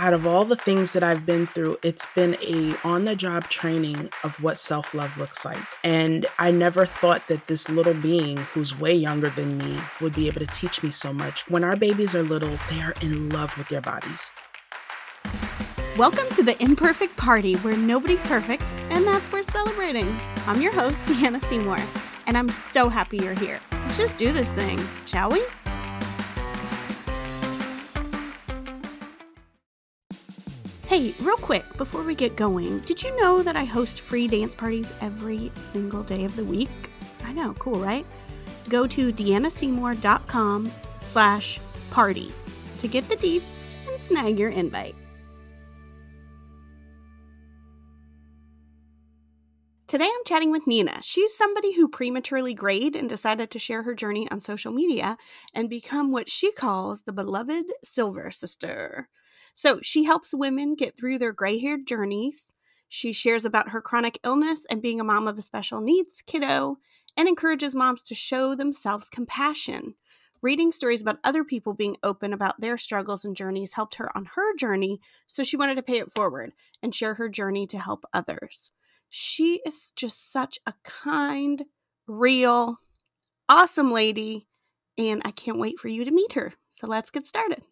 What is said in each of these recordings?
out of all the things that I've been through, it's been a on the job training of what self love looks like. And I never thought that this little being who's way younger than me would be able to teach me so much. When our babies are little, they are in love with their bodies. Welcome to the Imperfect Party, where nobody's perfect, and that's worth celebrating. I'm your host, Deanna Seymour, and I'm so happy you're here. Let's just do this thing, shall we? Hey, real quick, before we get going, did you know that I host free dance parties every single day of the week? I know, cool, right? Go to deannaseymour.com slash party to get the deets and snag your invite. Today I'm chatting with Nina. She's somebody who prematurely grayed and decided to share her journey on social media and become what she calls the beloved Silver Sister. So she helps women get through their gray haired journeys. She shares about her chronic illness and being a mom of a special needs kiddo and encourages moms to show themselves compassion. Reading stories about other people being open about their struggles and journeys helped her on her journey, so she wanted to pay it forward and share her journey to help others. She is just such a kind, real, awesome lady, and I can't wait for you to meet her. So let's get started.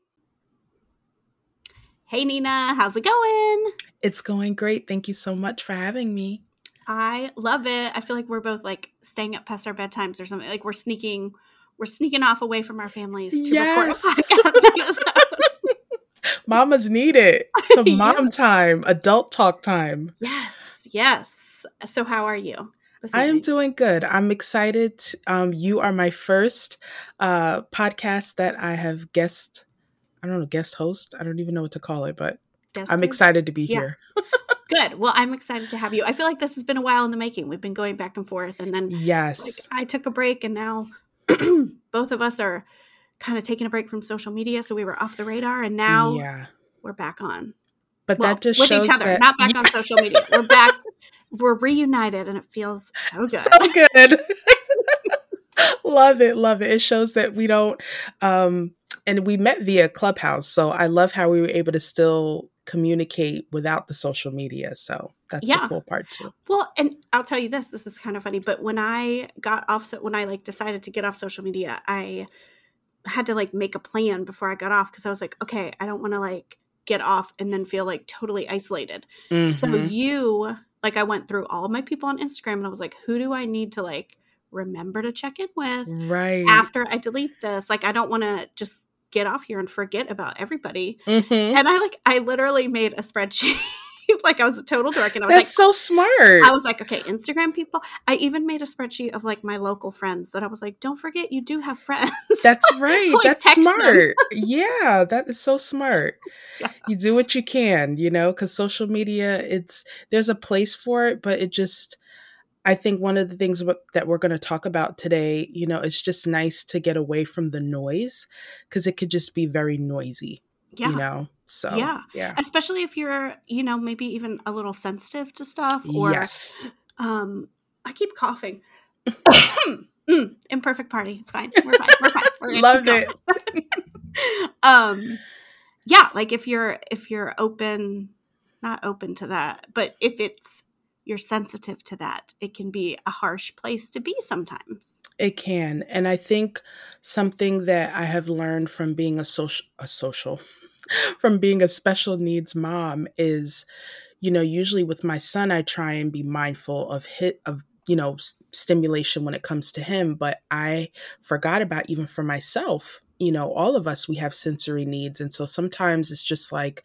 Hey, Nina, how's it going? It's going great. Thank you so much for having me. I love it. I feel like we're both like staying up past our bedtimes or something. Like we're sneaking, we're sneaking off away from our families to yes. record a podcast. Mamas need it. Some mom yeah. time, adult talk time. Yes, yes. So, how are you? I am doing good. I'm excited. Um, you are my first uh, podcast that I have guest I don't know, guest host. I don't even know what to call it, but guest I'm excited to be yeah. here. Good. Well, I'm excited to have you. I feel like this has been a while in the making. We've been going back and forth, and then yes, like, I took a break, and now both of us are kind of taking a break from social media. So we were off the radar, and now yeah. we're back on. But well, that just with each other, that, not back yeah. on social media. We're back. We're reunited, and it feels so good. So good. love it, love it. It shows that we don't um and we met via Clubhouse. So I love how we were able to still communicate without the social media. So that's yeah. the cool part too. Well, and I'll tell you this, this is kind of funny, but when I got off so when I like decided to get off social media, I had to like make a plan before I got off because I was like, okay, I don't want to like get off and then feel like totally isolated. Mm-hmm. So you like I went through all my people on Instagram and I was like, who do I need to like remember to check in with right after I delete this? Like I don't want to just get off here and forget about everybody. Mm-hmm. And I like I literally made a spreadsheet. like I was a total dork and I was That's like so smart. I was like, okay, Instagram people. I even made a spreadsheet of like my local friends that I was like, don't forget you do have friends. That's right. like, That's smart. yeah, that is so smart. Yeah. You do what you can, you know, cuz social media it's there's a place for it, but it just I think one of the things that we're going to talk about today, you know, it's just nice to get away from the noise because it could just be very noisy. Yeah. You know, so yeah, yeah. Especially if you're, you know, maybe even a little sensitive to stuff, or yes. um, I keep coughing. mm, imperfect party. It's fine. We're fine. We're fine. We're Love it. um, yeah, like if you're if you're open, not open to that, but if it's you're sensitive to that. It can be a harsh place to be sometimes. It can. And I think something that I have learned from being a social a social from being a special needs mom is you know, usually with my son I try and be mindful of hit of you know, s- stimulation when it comes to him, but I forgot about even for myself. You know, all of us we have sensory needs and so sometimes it's just like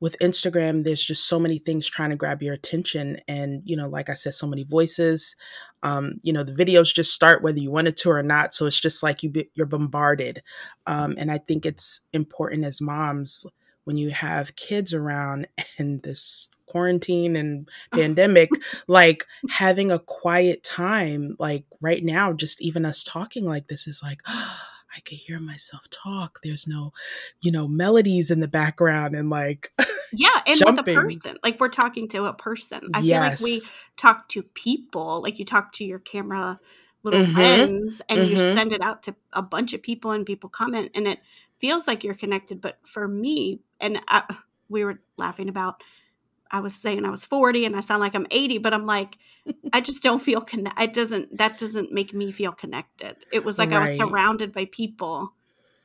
with Instagram, there's just so many things trying to grab your attention. And, you know, like I said, so many voices. Um, you know, the videos just start whether you wanted to or not. So it's just like you be, you're bombarded. Um, and I think it's important as moms when you have kids around and this quarantine and pandemic, like having a quiet time, like right now, just even us talking like this is like, I could hear myself talk. There's no, you know, melodies in the background and like Yeah, and jumping. with a person. Like we're talking to a person. I yes. feel like we talk to people, like you talk to your camera little mm-hmm. friends and mm-hmm. you send it out to a bunch of people and people comment and it feels like you're connected, but for me and I, we were laughing about I was saying I was 40 and I sound like I'm 80, but I'm like, I just don't feel connected. It doesn't, that doesn't make me feel connected. It was like right. I was surrounded by people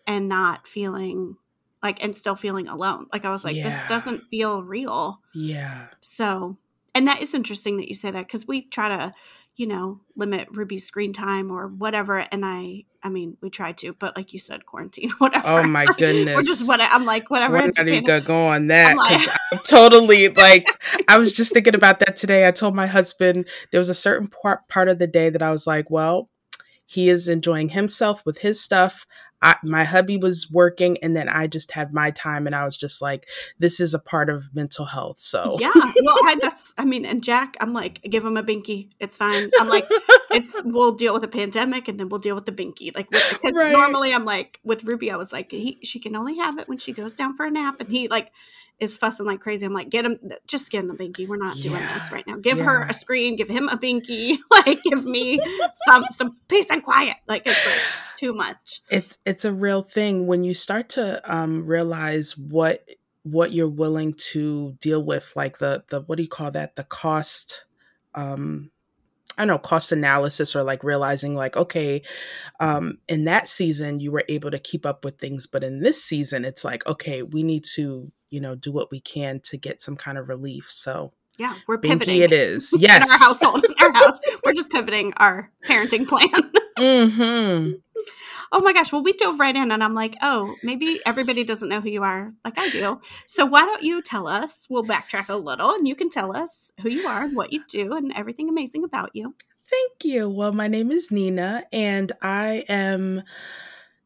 and not feeling like, and still feeling alone. Like I was like, yeah. this doesn't feel real. Yeah. So, and that is interesting that you say that because we try to, you know, limit Ruby's screen time or whatever. And I, I mean, we tried to, but like you said, quarantine, whatever. Oh my goodness. We're just what I'm like, whatever. We're not even gonna go on that. Like, I'm totally like, I was just thinking about that today. I told my husband there was a certain part part of the day that I was like, well, he is enjoying himself with his stuff. I, my hubby was working and then I just had my time and I was just like, this is a part of mental health. So yeah, well, I, that's, I mean, and Jack, I'm like, give him a binky. It's fine. I'm like, it's, we'll deal with the pandemic and then we'll deal with the binky. Like, because right. normally I'm like, with Ruby, I was like, he, she can only have it when she goes down for a nap. And he like, is fussing like crazy. I'm like, get him, just get him the binky. We're not yeah. doing this right now. Give yeah. her a screen, give him a binky. like, give me some some peace and quiet. Like, it's like too much. It's it's a real thing when you start to um, realize what what you're willing to deal with, like the the what do you call that? The cost. Um, I don't know, cost analysis or like realizing like, okay, um, in that season you were able to keep up with things, but in this season it's like, okay, we need to you know, do what we can to get some kind of relief. So yeah, we're pivoting. It is. Yes. in our household, in our house, we're just pivoting our parenting plan. mm-hmm. Oh my gosh. Well, we dove right in and I'm like, oh, maybe everybody doesn't know who you are like I do. So why don't you tell us? We'll backtrack a little and you can tell us who you are and what you do and everything amazing about you. Thank you. Well, my name is Nina and I am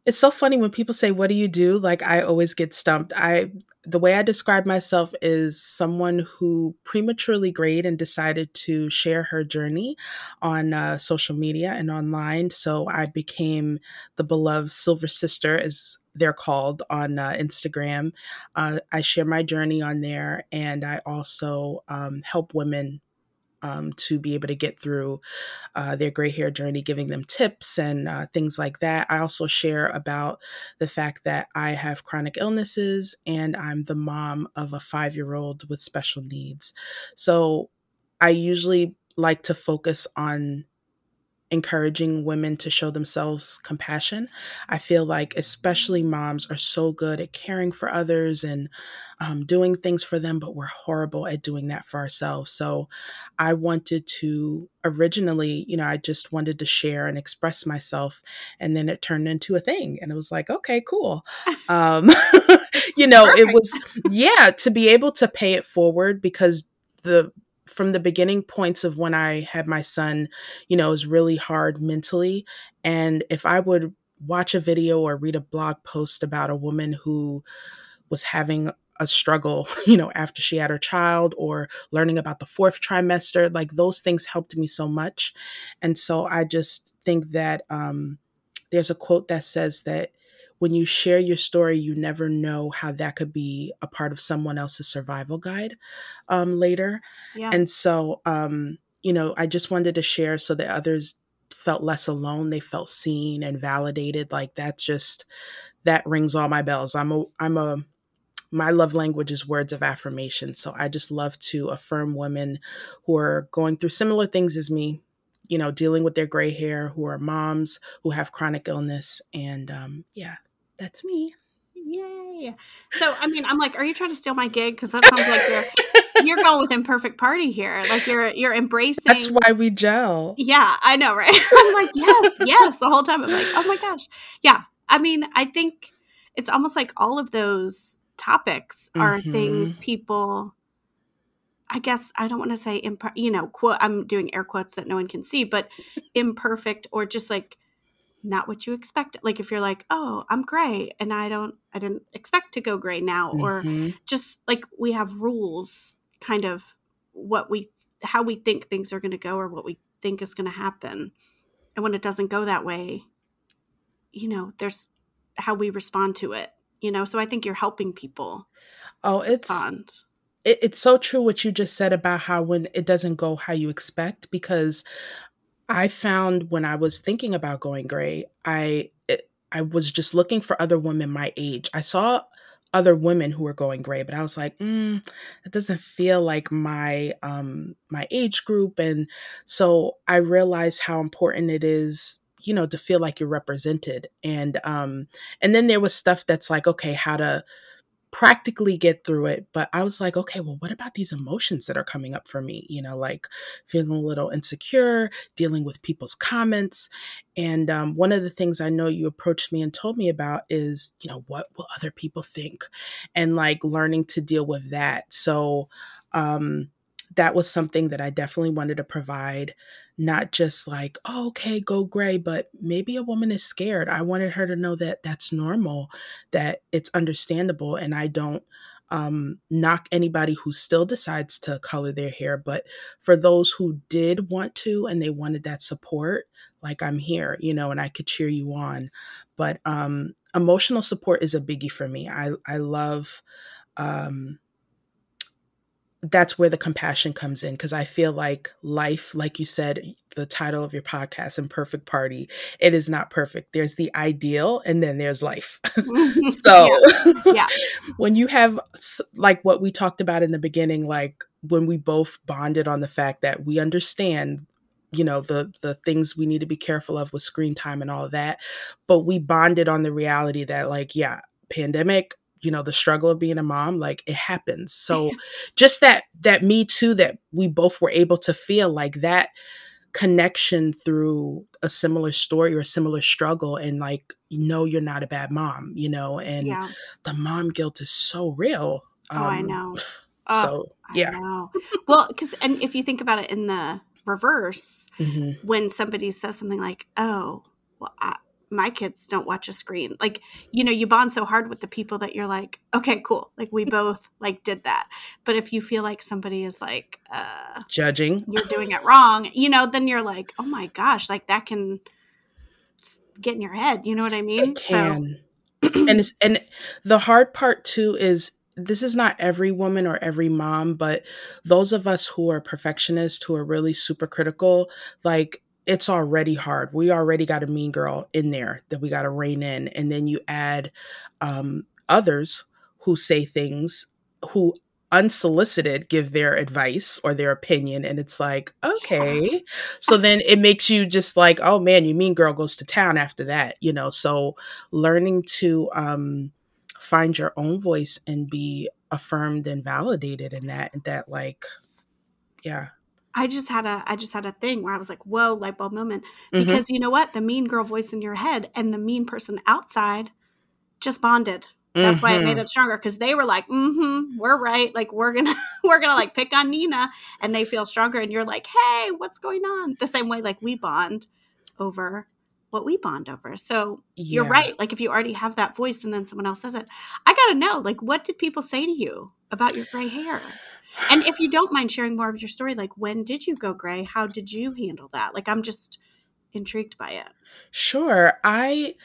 it's so funny when people say what do you do? Like i always get stumped. I the way i describe myself is someone who prematurely grayed and decided to share her journey on uh, social media and online. So i became the beloved silver sister as they're called on uh, instagram. Uh, i share my journey on there and i also um, help women um, to be able to get through uh, their gray hair journey, giving them tips and uh, things like that. I also share about the fact that I have chronic illnesses and I'm the mom of a five year old with special needs. So I usually like to focus on encouraging women to show themselves compassion. I feel like, especially moms, are so good at caring for others and um, doing things for them, but we're horrible at doing that for ourselves. So I wanted to originally, you know, I just wanted to share and express myself. And then it turned into a thing. And it was like, okay, cool. Um, you know, Perfect. it was, yeah, to be able to pay it forward because the from the beginning points of when I had my son, you know, it was really hard mentally. And if I would watch a video or read a blog post about a woman who was having a struggle, you know, after she had her child or learning about the fourth trimester, like those things helped me so much. And so I just think that um, there's a quote that says that when you share your story, you never know how that could be a part of someone else's survival guide um, later. Yeah. And so, um, you know, I just wanted to share so that others felt less alone. They felt seen and validated. Like that's just that rings all my bells. I'm a I'm a my love language is words of affirmation. So I just love to affirm women who are going through similar things as me, you know, dealing with their gray hair, who are moms, who have chronic illness. And um, yeah, that's me. Yay. So, I mean, I'm like, are you trying to steal my gig? Because that sounds like you're you're going with imperfect party here. Like you're you're embracing. That's why we gel. Yeah, I know, right? I'm like, yes, yes. The whole time I'm like, oh my gosh, yeah. I mean, I think it's almost like all of those topics are mm-hmm. things people. I guess I don't want to say imp- you know, quote. I'm doing air quotes that no one can see, but imperfect or just like not what you expect. Like if you're like, oh, I'm gray and I don't, I didn't expect to go gray now, mm-hmm. or just like we have rules, kind of what we, how we think things are going to go or what we think is going to happen. And when it doesn't go that way, you know, there's how we respond to it, you know? So I think you're helping people. Oh, it's, it, it's so true what you just said about how when it doesn't go how you expect, because I found when I was thinking about going gray, I it, I was just looking for other women my age. I saw other women who were going gray, but I was like, mm, that doesn't feel like my um, my age group, and so I realized how important it is you know to feel like you're represented and um and then there was stuff that's like okay how to practically get through it but i was like okay well what about these emotions that are coming up for me? You know like feeling a little insecure dealing with people's comments and um, one of the things i know you approached me and told me about is you know what will other people think and like learning to deal with that. So um that was something that i definitely wanted to provide not just like, oh, okay, go gray, but maybe a woman is scared. I wanted her to know that that's normal, that it's understandable, and I don't um, knock anybody who still decides to color their hair. But for those who did want to and they wanted that support, like I'm here, you know, and I could cheer you on. But um, emotional support is a biggie for me. I I love. Um, that's where the compassion comes in because I feel like life, like you said, the title of your podcast, Imperfect Party, it is not perfect. There's the ideal and then there's life. Mm-hmm. so, yeah. yeah. when you have, like what we talked about in the beginning, like when we both bonded on the fact that we understand you know the the things we need to be careful of with screen time and all of that but we bonded on the reality that like yeah pandemic you know the struggle of being a mom like it happens. So just that that me too that we both were able to feel like that connection through a similar story or a similar struggle and like you know you're not a bad mom you know and yeah. the mom guilt is so real. Um, oh i um, know. Oh, so yeah. well because and if you think about it in the reverse mm-hmm. when somebody says something like oh well I, my kids don't watch a screen. Like you know you bond so hard with the people that you're like okay cool. Like we both like did that. But if you feel like somebody is like uh judging. You're doing it wrong you know then you're like oh my gosh like that can get in your head. You know what i mean? It can. So. and it's and the hard part too is this is not every woman or every mom, but those of us who are perfectionists, who are really super critical, like it's already hard. We already got a mean girl in there that we got to rein in. And then you add um, others who say things who unsolicited give their advice or their opinion. And it's like, okay. So then it makes you just like, oh man, you mean girl goes to town after that, you know? So learning to um, find your own voice and be affirmed and validated in that, that like, yeah, I just had a I just had a thing where I was like, whoa, light bulb moment. Mm-hmm. Because mm-hmm. you know what? The mean girl voice in your head and the mean person outside just bonded. That's mm-hmm. why it made mm-hmm. it stronger because they were like, mm-hmm, we're right. Like we're gonna we're gonna like pick on Nina and they feel stronger and you're like, hey, what's going on? The same way like we bond over what we bond over. So yeah. you're right. Like if you already have that voice and then someone else says it, I gotta know, like what did people say to you about your gray hair? And if you don't mind sharing more of your story, like when did you go gray? How did you handle that? Like I'm just intrigued by it. Sure. I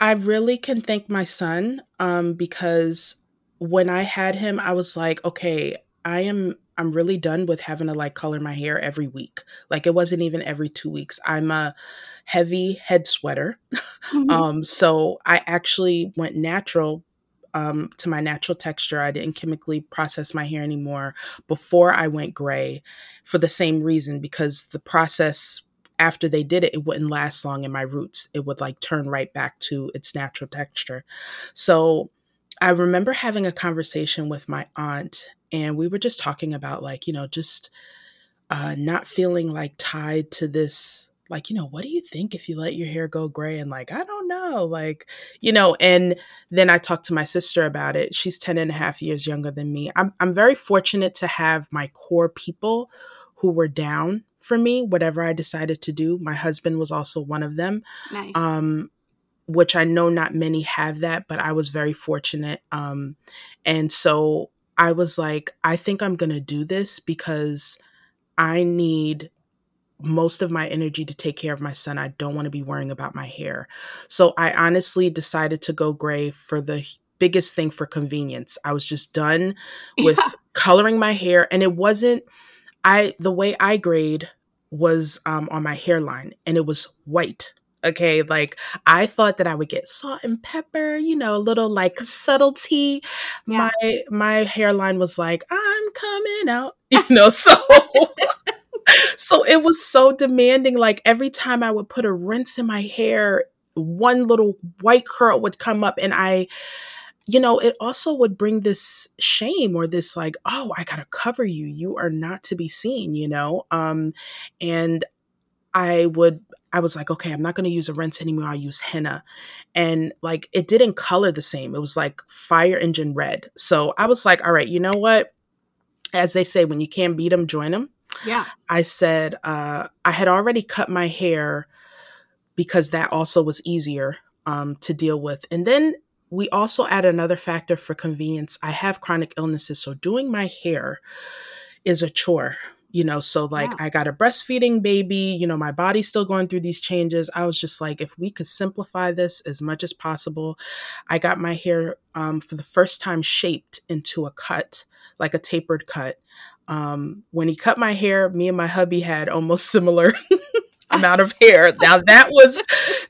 I really can thank my son um because when I had him I was like, okay, I am I'm really done with having to like color my hair every week. Like it wasn't even every 2 weeks. I'm a heavy head sweater. Mm-hmm. um so I actually went natural um, to my natural texture. I didn't chemically process my hair anymore before I went gray for the same reason because the process after they did it, it wouldn't last long in my roots. It would like turn right back to its natural texture. So I remember having a conversation with my aunt, and we were just talking about like, you know, just uh, not feeling like tied to this like, you know, what do you think if you let your hair go gray? And like, I don't know. Like, you know, and then I talked to my sister about it. She's 10 and a half years younger than me. I'm, I'm very fortunate to have my core people who were down for me, whatever I decided to do. My husband was also one of them. Nice. Um, which I know not many have that, but I was very fortunate. Um, and so I was like, I think I'm going to do this because I need most of my energy to take care of my son. I don't want to be worrying about my hair. So I honestly decided to go gray for the biggest thing for convenience. I was just done with yeah. coloring my hair and it wasn't I the way I grayed was um, on my hairline and it was white Okay, like I thought that I would get salt and pepper, you know, a little like subtlety. Yeah. My my hairline was like, I'm coming out, you know, so so it was so demanding. Like every time I would put a rinse in my hair, one little white curl would come up and I you know, it also would bring this shame or this like, oh, I gotta cover you. You are not to be seen, you know? Um, and I would I was like, okay, I'm not going to use a rinse anymore. I'll use henna. And like, it didn't color the same. It was like fire engine red. So I was like, all right, you know what? As they say, when you can't beat them, join them. Yeah. I said, uh, I had already cut my hair because that also was easier um, to deal with. And then we also add another factor for convenience. I have chronic illnesses, so doing my hair is a chore you know so like Yeah. i got a breastfeeding baby you know my body's still going through these changes i was just like if we could simplify this as much as possible i got my hair um, for the first time shaped into a cut like a tapered cut um, when he cut my hair me and my hubby had almost similar amount of hair now that was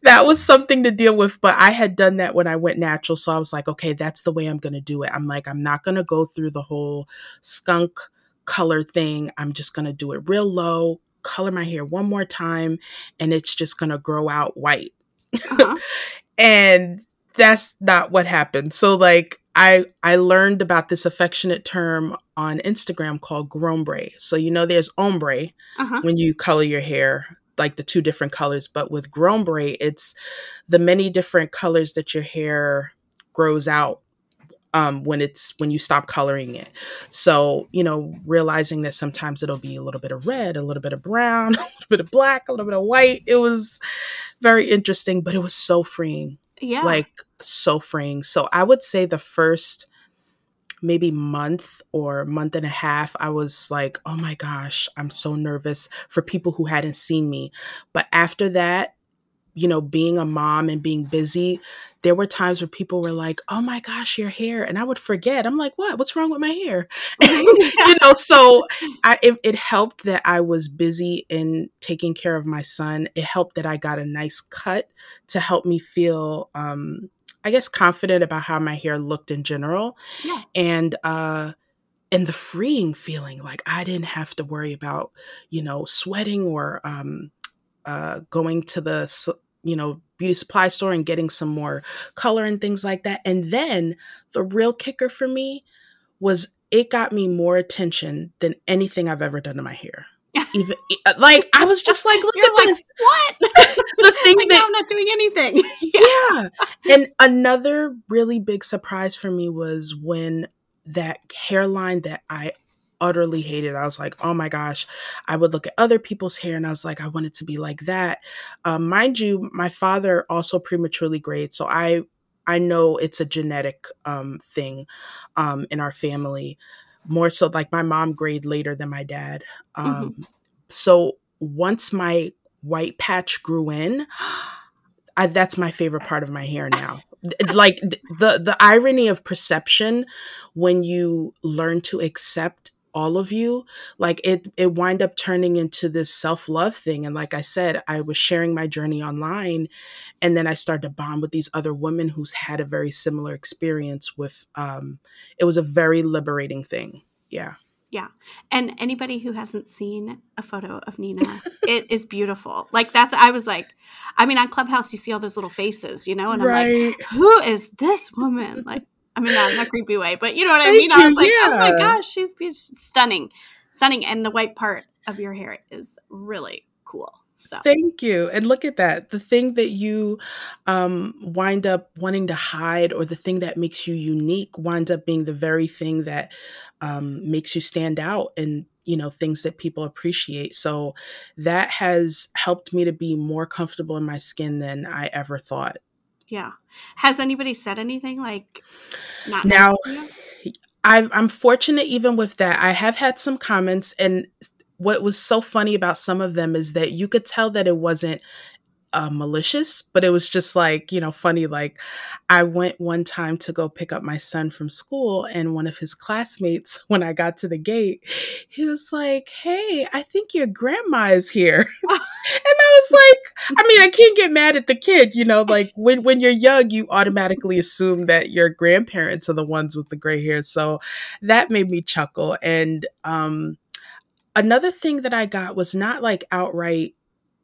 that was something to deal with but i had done that when i went natural so i was like okay that's the way i'm gonna do it i'm like i'm not gonna go through the whole skunk color thing. I'm just going to do it real low, color my hair one more time, and it's just going to grow out white. Uh-huh. and that's not what happened. So like I I learned about this affectionate term on Instagram called grombre. So you know there's ombre Uh-huh. when you color your hair like the two different colors, but with grombre it's the many different colors that your hair grows out um, when it's when you stop coloring it. So you know, realizing that sometimes it'll be a little bit of red, a little bit of brown, a little bit of black, a little bit of white. It was very interesting, but it was so freeing, Yeah. like so freeing. So I would say the first maybe month or month and a half i was like oh my gosh i'm so nervous for people who hadn't seen me but after that you know being a mom and being busy there were times where people were like oh my gosh your hair and i would forget. I'm like what? What's wrong with my hair? You know so I, it, it helped that i was busy in taking care of my son. It helped that i got a nice cut to help me feel um i guess confident about how my hair looked in general. Yeah. and uh and the freeing feeling like i didn't have to worry about you know sweating or um uh going to the you know beauty supply store and getting some more color and things like that and then the real kicker for me was it got me more attention than anything i've ever done to my hair even like i was just like look You're at like, this what? the thing like, that no, I'm not doing anything. yeah. And another really big surprise for me was when that hairline that I utterly hated, I was like, oh my gosh, I would look at other people's hair and I was like, I want it to be like that. Um, mind you, my father also prematurely grayed. So I, I know it's a genetic um, thing um, in our family. More so, like my mom grayed later than my dad. Um, So once my white patch grew in, I, that's my favorite part of my hair now. Like the the irony of perception when you learn to accept all of you like it it wind up turning into this self-love thing and like i said i was sharing my journey online and then i started to bond with these other women who's had a very similar experience with um it was a very liberating thing yeah yeah. And anybody who hasn't seen a photo of Nina, it is beautiful. Like that's I was like, I mean, on Clubhouse you see all those little faces, you know, and I'm like, who is this woman? Like, I mean, not in a creepy way, but you know what I mean. I was you, like, oh my gosh, she's, she's stunning, stunning, and the white part of your hair is really cool. So Thank you. And look at that. The thing that you um, wind up wanting to hide or the thing that makes you unique winds up being the very thing that um, makes you stand out and, you know, things that people appreciate. So that has helped me to be more comfortable in my skin than I ever thought. Yeah, has anybody said anything like not Now- nice to you? I'm, I'm fortunate even with that. I have had some comments, and what was so funny about some of them is that you could tell that it wasn't uh, malicious, but it was just like, you know, funny. Like, I went one time to go pick up my son from school, and one of his classmates, when I got to the gate, he was like, Hey, I think your grandma is here. and I was like, I mean, I can't get mad at the kid, you know, like when when you're young, you automatically assume that your grandparents are the ones with the gray hair. So that made me chuckle. And um another thing that I got was not like outright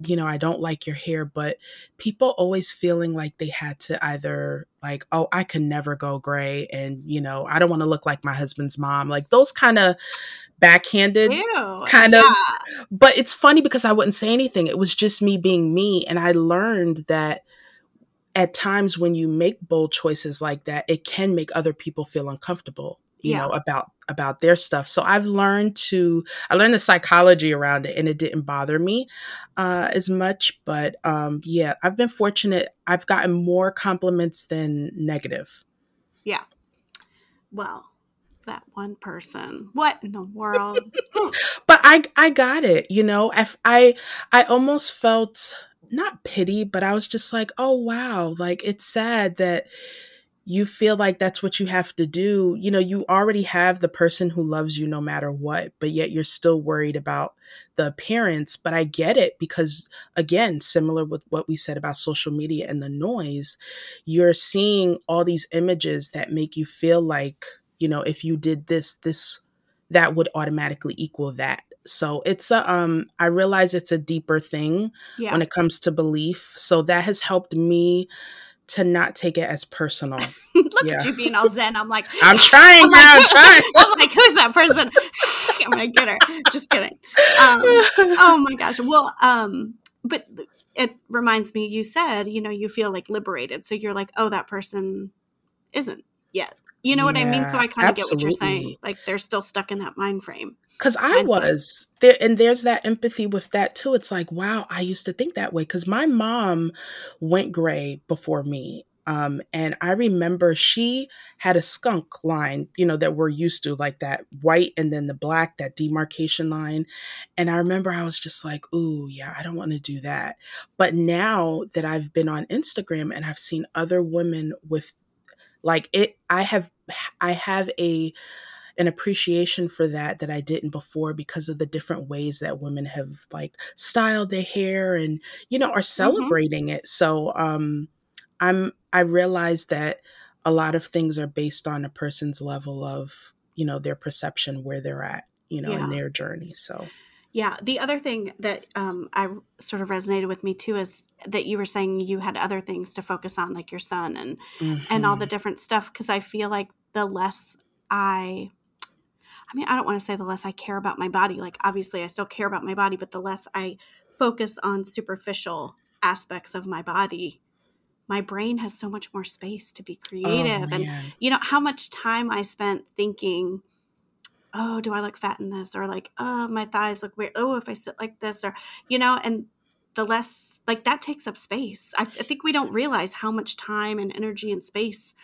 you know, I don't like your hair, but people always feeling like they had to either like, oh, I can never go gray and, you know, I don't want to look like my husband's mom. Like those kind of backhanded Ew, kind yeah. of but it's funny because I wouldn't say anything. It was just me being me and I learned that at times when you make bold choices like that, it can make other people feel uncomfortable, you yeah. know, about about their stuff. So I've learned to I learned the psychology around it and it didn't bother me uh as much, but um yeah, I've been fortunate. I've gotten more compliments than negative. Yeah. Well, that one person. What in the world? but I I got it, you know. I I I almost felt not pity, but I was just like, "Oh wow, like it's sad that you feel like that's what you have to do. You know, you already have the person who loves you no matter what, but yet you're still worried about the appearance. But I get it because, again, similar with what we said about social media and the noise, you're seeing all these images that make you feel like you know, if you did this, this, that would automatically equal that. So it's a, um, I realize it's a deeper thing yeah. when it comes to belief. So that has helped me to not take it as personal. Look yeah. at you being all zen. I'm like, I'm trying I'm now. Like, I'm trying. I'm like, who's that person? I'm gonna get her. Just kidding. Um, oh my gosh. Well, um, but it reminds me. You said, you know, you feel like liberated. So you're like, oh, that person isn't yet. You know yeah, what I mean? So I kind of get what you're saying. Like they're still stuck in that mind frame. Cause I was there, and there's that empathy with that too. It's like, wow, I used to think that way. Cause my mom went gray before me. Um, and I remember she had a skunk line, you know, that we're used to, like that white and then the black, that demarcation line. And I remember I was just like, ooh, yeah, I don't want to do that. But now that I've been on Instagram and I've seen other women with like it i have i have a an appreciation for that that I didn't before because of the different ways that women have like styled their hair and you know are mm-hmm. celebrating mm-hmm. it. So um I'm I realize that a lot of things are based on a person's level of, you know, their perception where they're at, you know, yeah. in their journey. So yeah. The other thing that um, I sort of resonated with me too is that you were saying you had other things to focus on, like your son and mm-hmm. and all the mm-hmm. different stuff. Because I feel like the less I, I mean, I don't want to say the less I care about my body. Like obviously, I still care about my body, but the less I focus on superficial aspects of my body, my brain has so much more space to be oh, creative. Oh, and you know how much time I spent thinking oh, do I look fat in this? Or like, oh, my thighs look weird. Oh, if I sit like this, or, you know, and the less, like, that takes up space. I, I think we don't realize how much time and energy and space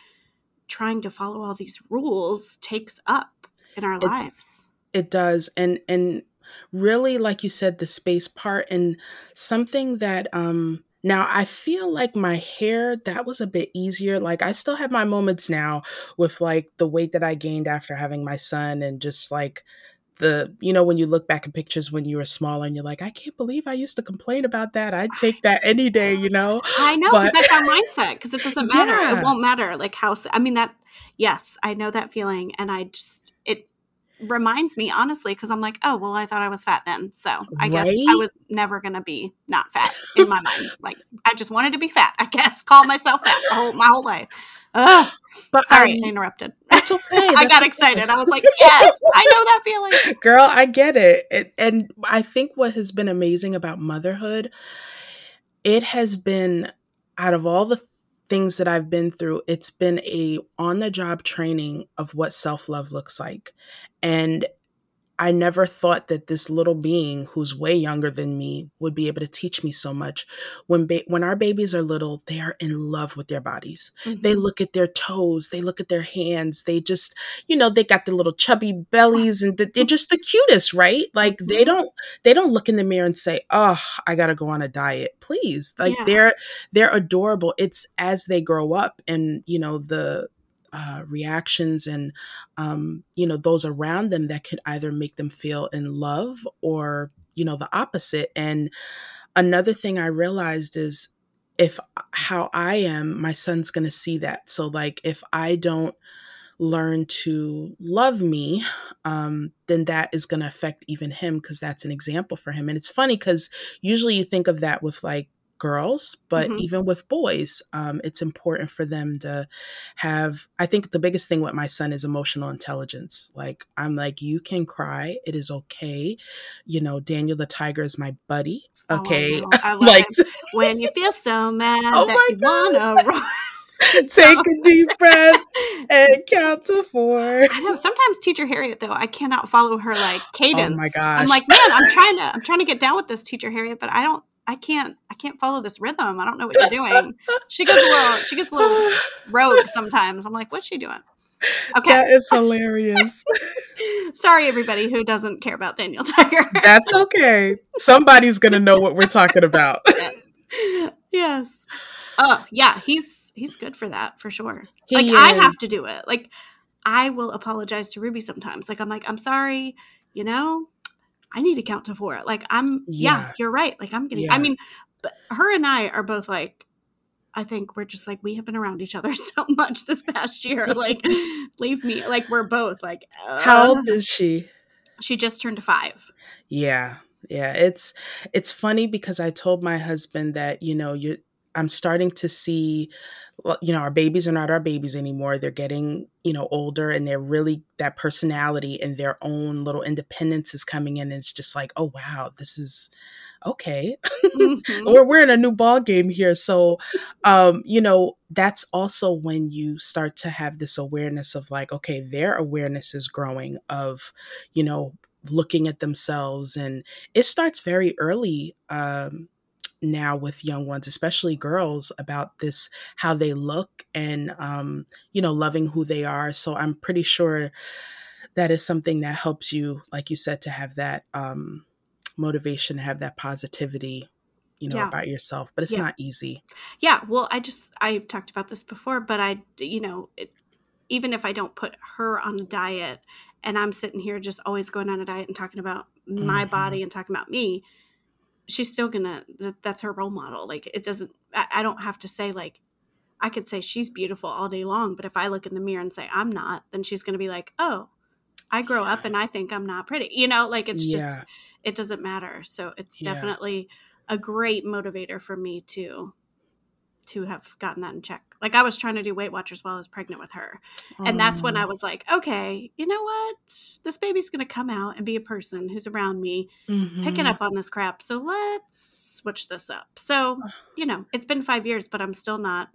trying to follow all these rules takes up in our it, lives. It does. And, and, really like you said the space part and something that um now, I feel like my hair, that was a bit easier. Like, I still have my moments now with like the weight that I gained after having my son and just like the, you know, when you look back at pictures when you were smaller and you're like, I can't believe I used to complain about that. I'd take that any day, you know? I know, because that's our mindset, because it doesn't matter. Yeah. It won't matter. Like, how, I mean, that, yes, I know that feeling. And I just, reminds me honestly because i'm like oh well i thought i was fat then so i right? guess i was never gonna be not fat in my mind like i just wanted to be fat i guess call myself fat whole, my whole life Ugh. but sorry um, i interrupted that's okay that's i got okay. excited i was like yes i know that feeling girl i get it. it and i think what has been amazing about motherhood it has been out of all the things that I've been through, it's been a on the job training of what self love looks like. And I never thought that this little being who's way younger than me would be able to teach me so much. When ba- when our babies are little, they are in love with their bodies. Mm-hmm. They look at their toes, they look at their hands. They just, you know, they got the little chubby bellies and the, they're just the cutest, right? Like they mm-hmm. don't they don't look in the mirror and say, "Oh, I got to go on a diet." Please. Like yeah. they're they're adorable. It's as they grow up and, you know, the uh, reactions and um, you know those around them that could either make them feel in love or you know the opposite and another thing I realized is if how I am, my son's going to see that. So, like, if I don't learn to love me, um, then that is going to affect even him because that's an example for him. And it's funny because usually you think of that with like girls, but mm-hmm. even with boys, um, it's important for them to have. I think the biggest thing with my son is emotional intelligence. Like, I'm like, you can cry, it is okay. You know, Daniel the Tiger is my buddy. Okay. Oh, I, like, when you feel so mad oh that you wanna run. Take a deep breath and count to four. I know. Sometimes Teacher Harriet, though, I cannot follow her like cadence. Oh my gosh! I'm like, man, I'm trying to, I'm trying to get down with this, Teacher Harriet, but I don't, I can't, I can't follow this rhythm. I don't know what you're doing. she gets a little, she gets a little rogue sometimes. I'm like, what's she doing? Okay, that is hilarious. Sorry, everybody who doesn't care about Daniel Tiger. That's okay. Somebody's gonna know what we're talking about. yes. Oh yeah, he's he's good for that for sure. He like is. I have to do it. Like I will apologize to Ruby sometimes. Like I'm like, I'm sorry, you know, I need to count to four. Like I'm yeah, yeah you're right. Like I'm getting yeah. I mean, but her and I are both like I think we're just like we have been around each other so much this past year. Like leave me like we're both like uh, How old is she? She just turned five. Yeah. Yeah, it's it's funny because I told my husband that, you know, you I'm starting to see you know, our babies are not our babies anymore. They're getting, you know, older and they're really that personality and their own little independence is coming in. And it's just like, oh wow, this is okay. Mm-hmm. we're we're in a new ball game here. So um, you know, that's also when you start to have this awareness of like, okay, their awareness is growing of, you know, looking at themselves and it starts very early um now with young ones, especially girls, about this how they look and um, you know loving who they are. So I'm pretty sure that is something that helps you, like you said, to have that um, motivation, to have that positivity, you know, yeah. about yourself. But it's yeah. not easy. Yeah. Well, I just I've talked about this before, but I you know it, even if I don't put her on a diet and I'm sitting here just always going on a diet and talking about my mm-hmm. body and talking about me she's still gonna that's her role model like it doesn't I, don't have to say like i could say she's beautiful all day long but if i look in the mirror and say i'm not then she's gonna be like oh i grow up and i think i'm not pretty you know like it's yeah. just it doesn't matter so it's yeah. definitely a great motivator for me to to have gotten that in check. Like I was trying to do Weight Watchers while I was pregnant with her. And that's when I was like, okay, you know what? This baby's going to come out and be a person who's around me mm-hmm. picking up on this crap. So let's switch this up. So, you know, it's been 5 years, but I'm still not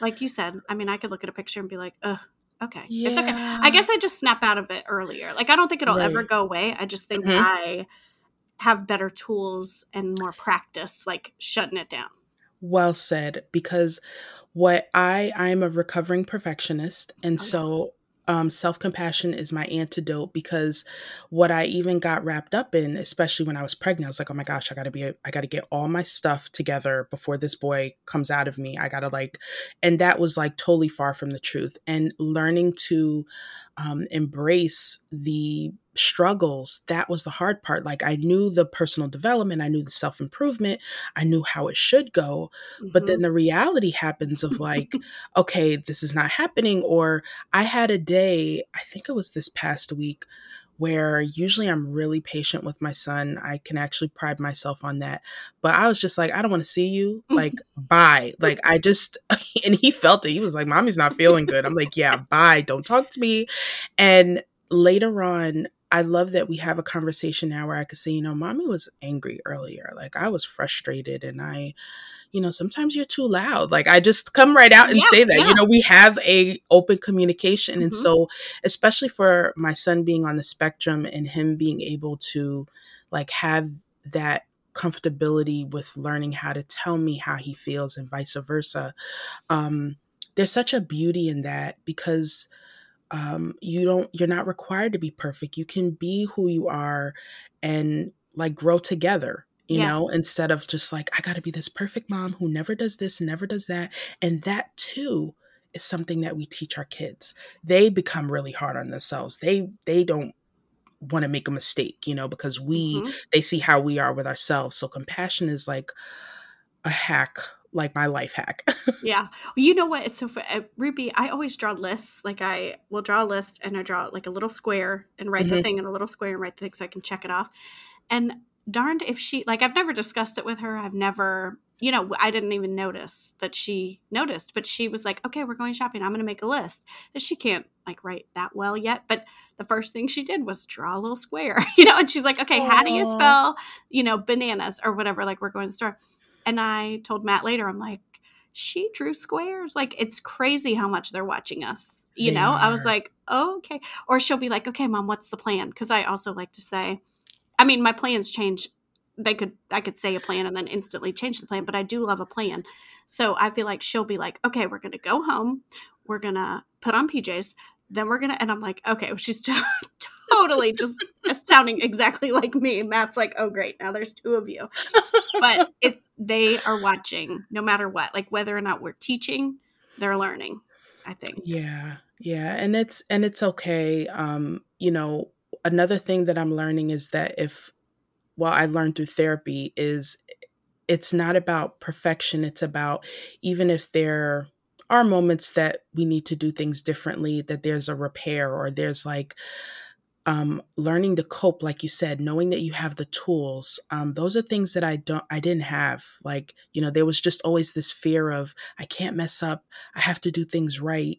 like you said. I mean, I could look at a picture and be like, "Ugh, okay. Yeah. It's okay." I guess I just snap out of it earlier. Like I don't think it'll right. ever go away. I just think mm-hmm. I have better tools and more practice like shutting it down well said because what i i'm a recovering perfectionist and okay. so um, self compassion is my antidote because what I even got wrapped up in, especially when I was pregnant, I was like, oh my gosh, I gotta be, I gotta get all my stuff together before this boy comes out of me. I gotta like, and that was like totally far from the truth. And learning to um, embrace the struggles that was the hard part like i knew the personal development i knew the self improvement i knew how it should go mm-hmm. but then the reality happens of like okay this is not happening or i had a day i think it was this past week where usually I'm really patient with my son. I can actually pride myself on that. But I was just like, I don't want to see you. Like, bye. Like, I just, and he felt it. He was like, Mommy's not feeling good. I'm like, yeah, bye. Don't talk to me. And later on, I love that we have a conversation now where I could say, you know, mommy was angry earlier. Like I was frustrated and I, you know, sometimes you're too loud. Like I just come right out and yeah, say that. Yeah. You know, we have a open communication. Mm-hmm. And so especially for my son being on the spectrum and him being able to like have that comfortability with learning how to tell me how he feels and vice versa. Um, there's such a beauty in that because um, you don't you're not required to be perfect you can be who you are and like grow together you yes. know instead of just like i gotta be this perfect mom who never does this never does that and that too is something that we teach our kids they become really hard on themselves they they don't want to make a mistake, you know, because we Mhm. they see how we are with ourselves. So compassion is like a hack, like my life hack. Yeah. Well, you know what? It's so uh, Ruby. I always draw lists. Like I will draw a list and I draw like a little square and write the Mhm. thing in a little square and write the thing so I can check it off. And darned if she like I've never discussed it with her. I've never, you know, I didn't even notice that she noticed, but she was like, "Okay, we're going shopping. I'm going to make a list." And she can't like write that well yet, but the first thing she did was draw a little square, you know, and she's like, "Okay, how do you spell, you know, bananas or whatever like we're going to the store?" And I told Matt later, I'm like, she drew squares. Like it's crazy how much they're watching us. You They know, I was like, oh, okay. Or she'll be like, okay, mom, what's the plan? Because I also like to say, I mean, my plans change. They could, I could say a plan and then instantly change the plan, but I do love a plan. So I feel like she'll be like, okay, we're going to go home. We're going to put on PJs. Then we're going to, and I'm like, okay, she's totally just sounding exactly like me. Matt's like, oh, great. Now there's two of you but it they are watching no matter what like whether or not we're teaching they're learning i think Yeah, yeah, and it's and it's okay. Um, you know, another thing that I'm learning is that if well, I learned through therapy is it's not about perfection. It's about even if there are moments that we need to do things differently, that there's a repair or there's like um learning to cope like you said knowing that you have the tools um those are things that i don't i didn't have. Like you know there was just always this fear of i can't mess up. I have to do things right.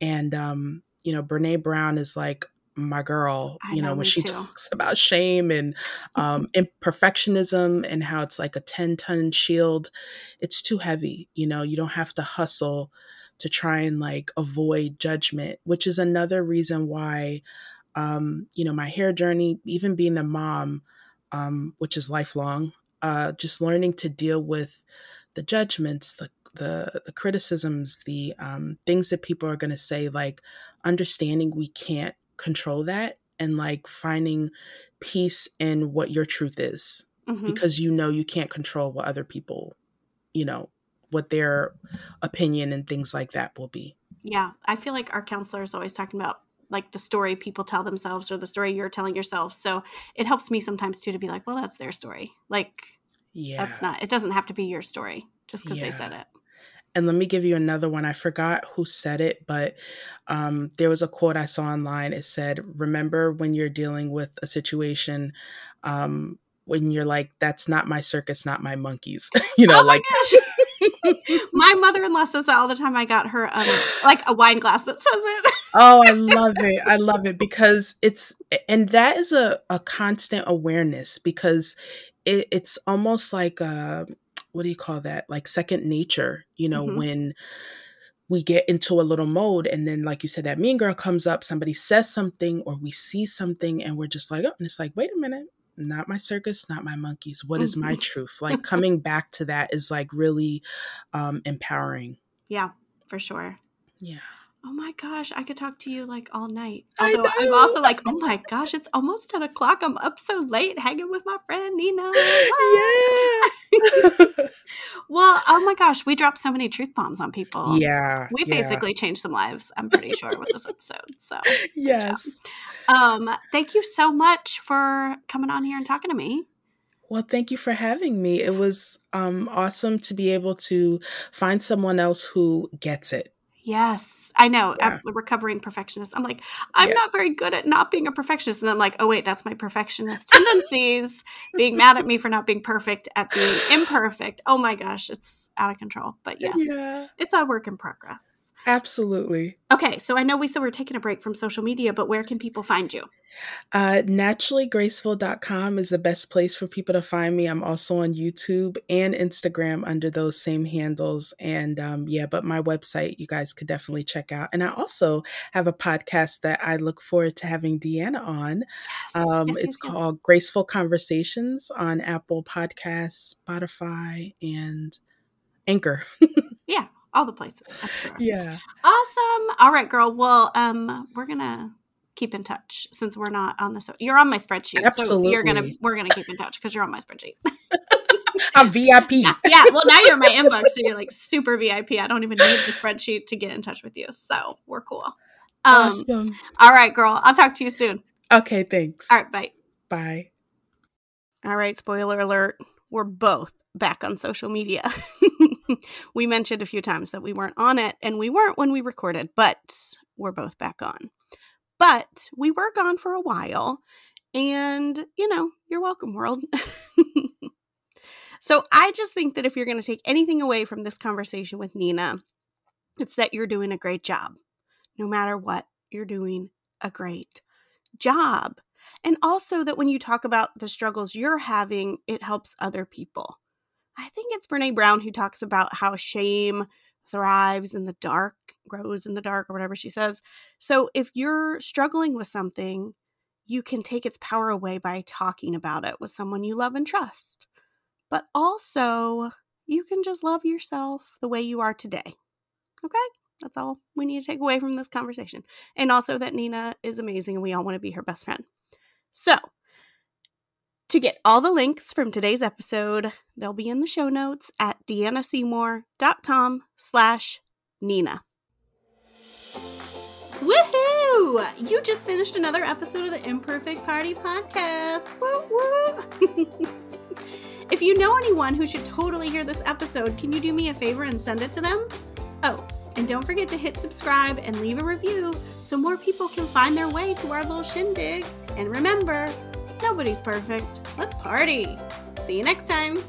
And um you know brene brown is like my girl I you know, know, when she too. talks about shame and um imperfectionism and how it's like a 10 ton shield. It's too heavy you know you don't have to hustle to try and like avoid judgment which is another reason why um, you know, my hair journey, even being a mom, um, which is lifelong, uh, just learning to deal with the judgments, the the, the criticisms, the um, things that people are going to say, like understanding we can't control that and like finding peace in what your truth is Mhm. because you know you can't control what other people, you know, what their opinion and things like that will be. yeah i feel like our counselor is always talking about like the story people tell themselves or the story you're telling yourself so it helps me sometimes too to be like well that's their story like Yeah. that's not it doesn't have to be your story just because they said it And let me give you another one. I forgot who said it, but um, there was a quote I saw online. It said, Remember when you're dealing with a situation um, when you're like, That's not my circus, not my monkeys. you know, oh my like, gosh my mother-in-law says that all the time i got her um like a wine glass that says it oh, I love it. I love it because it's, and that is a, a constant awareness because it, it's almost like, uh, what do you call that? Like second nature, you know, Mhm. when we get into a little mode and then like you said that mean girl comes up somebody says something or we see something and we're just like oh and it's like wait a minute not my circus not my monkeys what is my Mhm. truth? Like coming back to that is like really um empowering. Yeah for sure. Yeah Oh my gosh, I could talk to you like all night. I Although I'm also like, oh my gosh, it's almost 10 o'clock. I'm up so late hanging with my friend Nina. yeah Well, oh my gosh, we dropped so many truth bombs on people. yeah We yeah. basically changed some lives, I'm pretty sure, with this episode. So, yes um, thank you so much for coming on here and talking to me. Well, thank you for having me. It was um, awesome to be able to find someone else who gets it. Yes, I know. Yeah. I'm a recovering perfectionist. I'm like, I'm Yeah. not very good at not being a perfectionist. And I'm like, oh, wait, that's my perfectionist tendencies being mad at me for not being perfect, at being imperfect. Oh my gosh, it's out of control. But yes, Yeah, it's a work in progress. absolutely. Okay, so I know we said we're taking a break from social media, but where can people find you? Uh, naturallygraceful.com is the best place for people to find me. I'm also on YouTube and Instagram under those same handles. And um, yeah, but my website you guys could definitely check out. And I also have a podcast that I look forward to having Deanna on. Yes, Um, yes, it's yes, called Graceful Conversations on Apple Podcasts, Spotify, and Anchor. Yeah, all the places, sure. yeah. Awesome. All right, girl. Well, um, we're gonna keep in touch since we're not on the so you're on my spreadsheet. So you're gonna we're gonna keep in touch because you're on my spreadsheet. I'm VIP. yeah, yeah. Well, now you're in my inbox, so you're like super VIP. I don't even need the spreadsheet to get in touch with you. So we're cool. Um, awesome. all right, girl. I'll talk to you soon. Okay, thanks. All right, bye. Bye. All right, spoiler alert. We're both back on social media. we mentioned a few times that we weren't on it, and we weren't when we recorded, but we're both back on. But we were gone for a while, and you know, you're welcome, world. so I just think that if you're going to take anything away from this conversation with Nina, it's that you're doing a great job. No matter what, you're doing a great job. And also that when you talk about the struggles you're having, it helps other people. I think it's Brene Brown who talks about how shame thrives in the dark, grows in the dark, or whatever she says. So if you're struggling with something, you can take its power away by talking about it with someone you love and trust. But also, you can just love yourself the way you are today. Okay? That's all we need to take away from this conversation. And also that Nina is amazing and we all want to be her best friend. So, to get all the links from today's episode, they'll be in the show notes at deannaseymour.com slash Nina. Woohoo! You just finished another episode of the Imperfect Party Podcast. Woo woo! if you know anyone who should totally hear this episode, can you do me a favor and send it to them? Oh, and don't forget to hit subscribe and leave a review so more people can find their way to our little shindig. And remember, nobody's perfect. Let's party. See you next time.